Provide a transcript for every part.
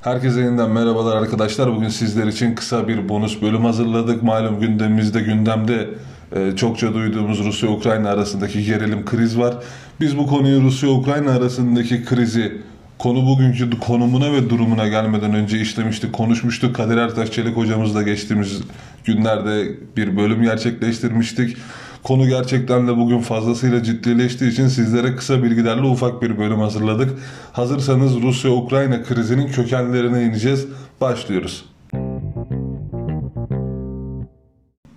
Herkese yeniden merhabalar arkadaşlar. Bugün sizler için kısa bir bonus bölüm hazırladık. Malum gündemimizde gündemde e, çokça duyduğumuz Rusya-Ukrayna arasındaki gerilim kriz var. Biz bu konuyu Rusya-Ukrayna arasındaki krizi konu bugünkü konumuna ve durumuna gelmeden önce işlemiştik, konuşmuştuk. Kadir Ertaş Çelik hocamızla geçtiğimiz günlerde bir bölüm gerçekleştirmiştik. Konu gerçekten de bugün fazlasıyla ciddileştiği için sizlere kısa bilgilerle ufak bir bölüm hazırladık. Hazırsanız Rusya-Ukrayna krizinin kökenlerine ineceğiz. Başlıyoruz.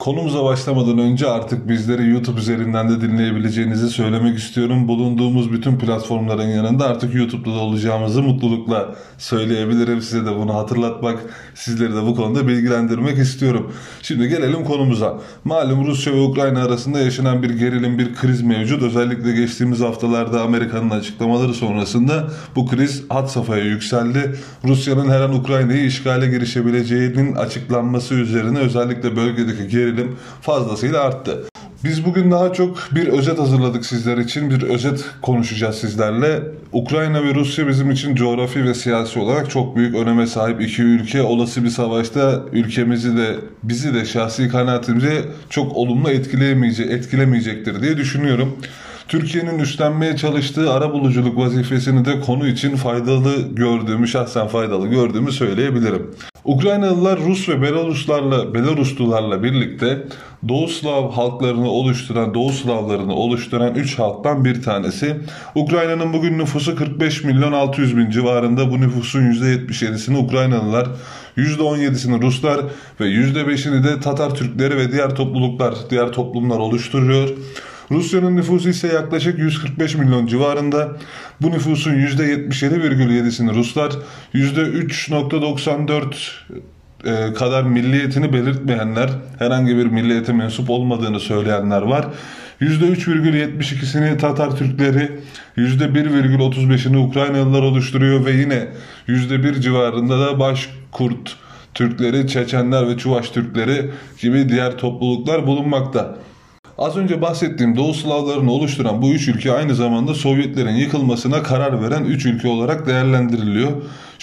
Konumuza başlamadan önce artık bizleri YouTube üzerinden de dinleyebileceğinizi söylemek istiyorum. Bulunduğumuz bütün platformların yanında artık YouTube'da da olacağımızı mutlulukla söyleyebilirim. Size de bunu hatırlatmak, sizleri de bu konuda bilgilendirmek istiyorum. Şimdi gelelim konumuza. Malum Rusya ve Ukrayna arasında yaşanan bir gerilim, bir kriz mevcut. Özellikle geçtiğimiz haftalarda Amerika'nın açıklamaları sonrasında bu kriz hat safhaya yükseldi. Rusya'nın her an Ukrayna'yı işgale girişebileceğinin açıklanması üzerine özellikle bölgedeki gerilim gerilim fazlasıyla arttı. Biz bugün daha çok bir özet hazırladık sizler için. Bir özet konuşacağız sizlerle. Ukrayna ve Rusya bizim için coğrafi ve siyasi olarak çok büyük öneme sahip iki ülke. Olası bir savaşta ülkemizi de bizi de şahsi kanaatimce çok olumlu etkileyemeyecek, etkilemeyecektir diye düşünüyorum. Türkiye'nin üstlenmeye çalıştığı ara buluculuk vazifesini de konu için faydalı gördüğümü, şahsen faydalı gördüğümü söyleyebilirim. Ukraynalılar Rus ve Belaruslarla, Belaruslularla birlikte Doğu Slav halklarını oluşturan, Doğu Slavlarını oluşturan 3 halktan bir tanesi. Ukrayna'nın bugün nüfusu 45 milyon 600 bin civarında. Bu nüfusun %77'sini Ukraynalılar, %17'sini Ruslar ve %5'ini de Tatar Türkleri ve diğer topluluklar, diğer toplumlar oluşturuyor. Rusya'nın nüfusu ise yaklaşık 145 milyon civarında. Bu nüfusun %77,7'sini Ruslar, %3.94 e, kadar milliyetini belirtmeyenler, herhangi bir milliyete mensup olmadığını söyleyenler var. %3,72'sini Tatar Türkleri, %1,35'ini Ukraynalılar oluşturuyor ve yine %1 civarında da Başkurt Türkleri, Çeçenler ve Çuvaş Türkleri gibi diğer topluluklar bulunmakta. Az önce bahsettiğim Doğu Slavlarını oluşturan bu üç ülke aynı zamanda Sovyetlerin yıkılmasına karar veren üç ülke olarak değerlendiriliyor.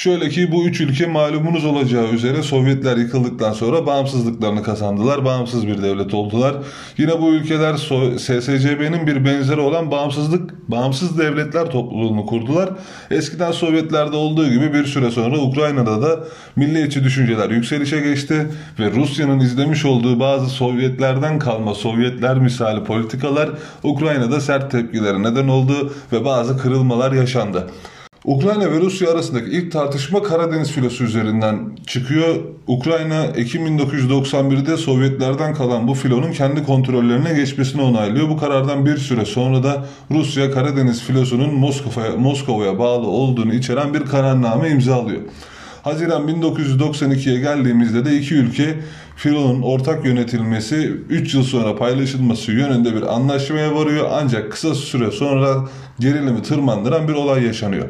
Şöyle ki bu üç ülke malumunuz olacağı üzere Sovyetler yıkıldıktan sonra bağımsızlıklarını kazandılar. Bağımsız bir devlet oldular. Yine bu ülkeler SSCB'nin bir benzeri olan bağımsızlık bağımsız devletler topluluğunu kurdular. Eskiden Sovyetlerde olduğu gibi bir süre sonra Ukrayna'da da milliyetçi düşünceler yükselişe geçti ve Rusya'nın izlemiş olduğu bazı Sovyetlerden kalma Sovyetler misali politikalar Ukrayna'da sert tepkilere neden oldu ve bazı kırılmalar yaşandı. Ukrayna ve Rusya arasındaki ilk tartışma Karadeniz filosu üzerinden çıkıyor. Ukrayna Ekim 1991'de Sovyetlerden kalan bu filonun kendi kontrollerine geçmesini onaylıyor. Bu karardan bir süre sonra da Rusya Karadeniz filosunun Moskova'ya Moskova'ya bağlı olduğunu içeren bir kararname imzalıyor. Haziran 1992'ye geldiğimizde de iki ülke filonun ortak yönetilmesi 3 yıl sonra paylaşılması yönünde bir anlaşmaya varıyor ancak kısa süre sonra gerilimi tırmandıran bir olay yaşanıyor.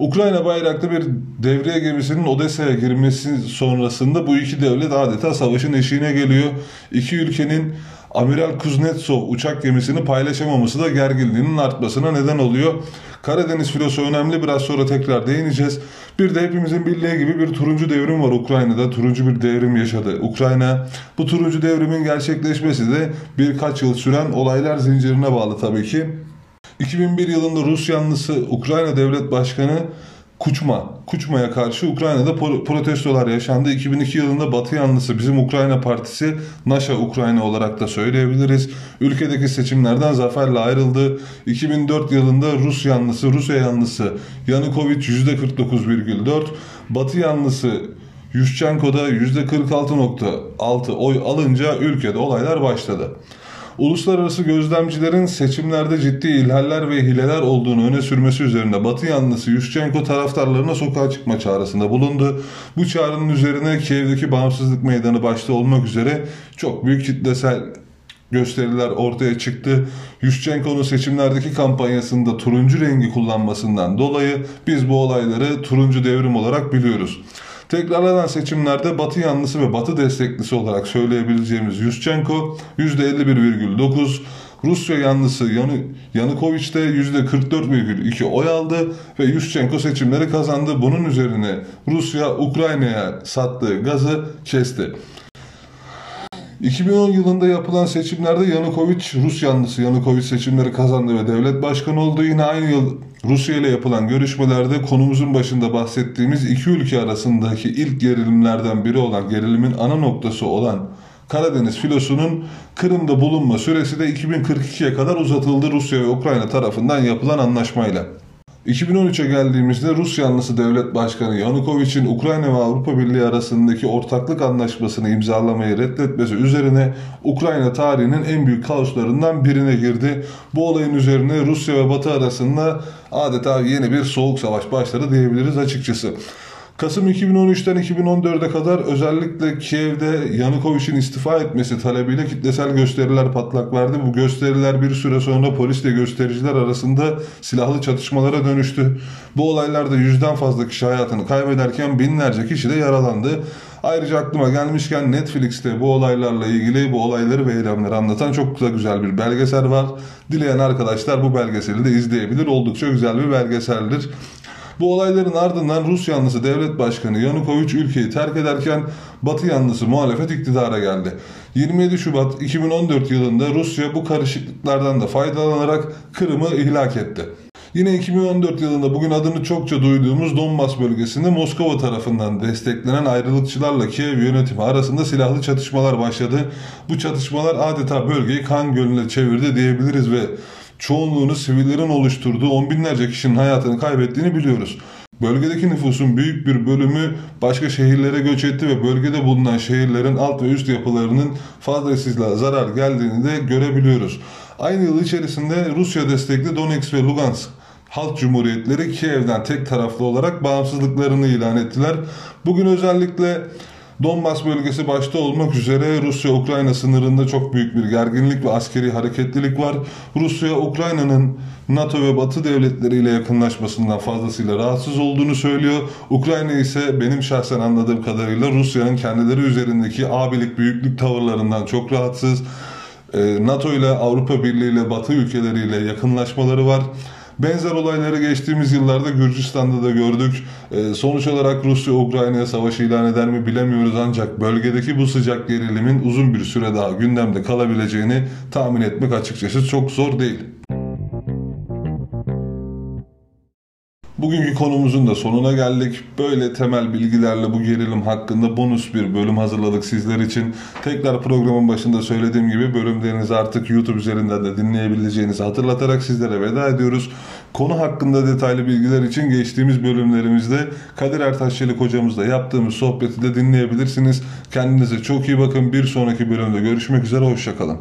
Ukrayna bayraklı bir devriye gemisinin Odessa'ya girmesi sonrasında bu iki devlet adeta savaşın eşiğine geliyor. İki ülkenin Amiral Kuznetsov uçak gemisini paylaşamaması da gerginliğinin artmasına neden oluyor. Karadeniz filosu önemli biraz sonra tekrar değineceğiz. Bir de hepimizin bildiği gibi bir turuncu devrim var Ukrayna'da. Turuncu bir devrim yaşadı Ukrayna. Bu turuncu devrimin gerçekleşmesi de birkaç yıl süren olaylar zincirine bağlı tabii ki. 2001 yılında Rus yanlısı Ukrayna Devlet Başkanı Kuçma, Kuçma'ya karşı Ukrayna'da protestolar yaşandı. 2002 yılında Batı yanlısı bizim Ukrayna Partisi Naşa Ukrayna olarak da söyleyebiliriz. Ülkedeki seçimlerden zaferle ayrıldı. 2004 yılında Rus yanlısı, Rusya yanlısı Yanukovic %49,4, Batı yanlısı Yushchenko'da %46,6 oy alınca ülkede olaylar başladı. Uluslararası gözlemcilerin seçimlerde ciddi ihlaller ve hileler olduğunu öne sürmesi üzerine Batı yanlısı Yushchenko taraftarlarına sokağa çıkma çağrısında bulundu. Bu çağrının üzerine Kiev'deki bağımsızlık meydanı başta olmak üzere çok büyük kitlesel gösteriler ortaya çıktı. Yushchenko'nun seçimlerdeki kampanyasında turuncu rengi kullanmasından dolayı biz bu olayları turuncu devrim olarak biliyoruz. Tekrarlanan seçimlerde Batı yanlısı ve Batı desteklisi olarak söyleyebileceğimiz Yushchenko %51,9, Rusya yanlısı Yan Yanukovych de %44,2 oy aldı ve Yushchenko seçimleri kazandı. Bunun üzerine Rusya Ukrayna'ya sattığı gazı kesti. 2010 yılında yapılan seçimlerde Yanukovych, Rus yanlısı Yanukovych seçimleri kazandı ve devlet başkanı oldu. Yine aynı yıl Rusya ile yapılan görüşmelerde konumuzun başında bahsettiğimiz iki ülke arasındaki ilk gerilimlerden biri olan gerilimin ana noktası olan Karadeniz filosunun Kırım'da bulunma süresi de 2042'ye kadar uzatıldı Rusya ve Ukrayna tarafından yapılan anlaşmayla. 2013'e geldiğimizde Rus yanlısı devlet başkanı Yanukovych'in Ukrayna ve Avrupa Birliği arasındaki ortaklık anlaşmasını imzalamayı reddetmesi üzerine Ukrayna tarihinin en büyük kaoslarından birine girdi. Bu olayın üzerine Rusya ve Batı arasında adeta yeni bir soğuk savaş başladı diyebiliriz açıkçası. Kasım 2013'ten 2014'e kadar özellikle Kiev'de Yanukovych'in istifa etmesi talebiyle kitlesel gösteriler patlak verdi. Bu gösteriler bir süre sonra polisle göstericiler arasında silahlı çatışmalara dönüştü. Bu olaylarda yüzden fazla kişi hayatını kaybederken binlerce kişi de yaralandı. Ayrıca aklıma gelmişken Netflix'te bu olaylarla ilgili bu olayları ve eylemleri anlatan çok da güzel bir belgesel var. Dileyen arkadaşlar bu belgeseli de izleyebilir. Oldukça güzel bir belgeseldir. Bu olayların ardından Rus yanlısı devlet başkanı Yanukovych ülkeyi terk ederken Batı yanlısı muhalefet iktidara geldi. 27 Şubat 2014 yılında Rusya bu karışıklıklardan da faydalanarak Kırım'ı ihlak etti. Yine 2014 yılında bugün adını çokça duyduğumuz Donbas bölgesinde Moskova tarafından desteklenen ayrılıkçılarla Kiev yönetimi arasında silahlı çatışmalar başladı. Bu çatışmalar adeta bölgeyi kan gölüne çevirdi diyebiliriz ve çoğunluğunu sivillerin oluşturduğu on binlerce kişinin hayatını kaybettiğini biliyoruz. Bölgedeki nüfusun büyük bir bölümü başka şehirlere göç etti ve bölgede bulunan şehirlerin alt ve üst yapılarının fazlasıyla zarar geldiğini de görebiliyoruz. Aynı yıl içerisinde Rusya destekli Donetsk ve Lugansk Halk Cumhuriyetleri Kiev'den tek taraflı olarak bağımsızlıklarını ilan ettiler. Bugün özellikle Donbas bölgesi başta olmak üzere Rusya-Ukrayna sınırında çok büyük bir gerginlik ve askeri hareketlilik var. Rusya, Ukrayna'nın NATO ve Batı devletleriyle yakınlaşmasından fazlasıyla rahatsız olduğunu söylüyor. Ukrayna ise benim şahsen anladığım kadarıyla Rusya'nın kendileri üzerindeki abilik büyüklük tavırlarından çok rahatsız. Ee, NATO ile Avrupa Birliği ile Batı ülkeleriyle yakınlaşmaları var. Benzer olayları geçtiğimiz yıllarda Gürcistan'da da gördük. Ee, sonuç olarak Rusya Ukrayna'ya savaş ilan eder mi bilemiyoruz ancak bölgedeki bu sıcak gerilimin uzun bir süre daha gündemde kalabileceğini tahmin etmek açıkçası çok zor değil. Bugünkü konumuzun da sonuna geldik. Böyle temel bilgilerle bu gerilim hakkında bonus bir bölüm hazırladık sizler için. Tekrar programın başında söylediğim gibi bölümlerinizi artık YouTube üzerinden de dinleyebileceğinizi hatırlatarak sizlere veda ediyoruz. Konu hakkında detaylı bilgiler için geçtiğimiz bölümlerimizde Kadir Ertaşçılık hocamızla yaptığımız sohbeti de dinleyebilirsiniz. Kendinize çok iyi bakın. Bir sonraki bölümde görüşmek üzere. Hoşçakalın.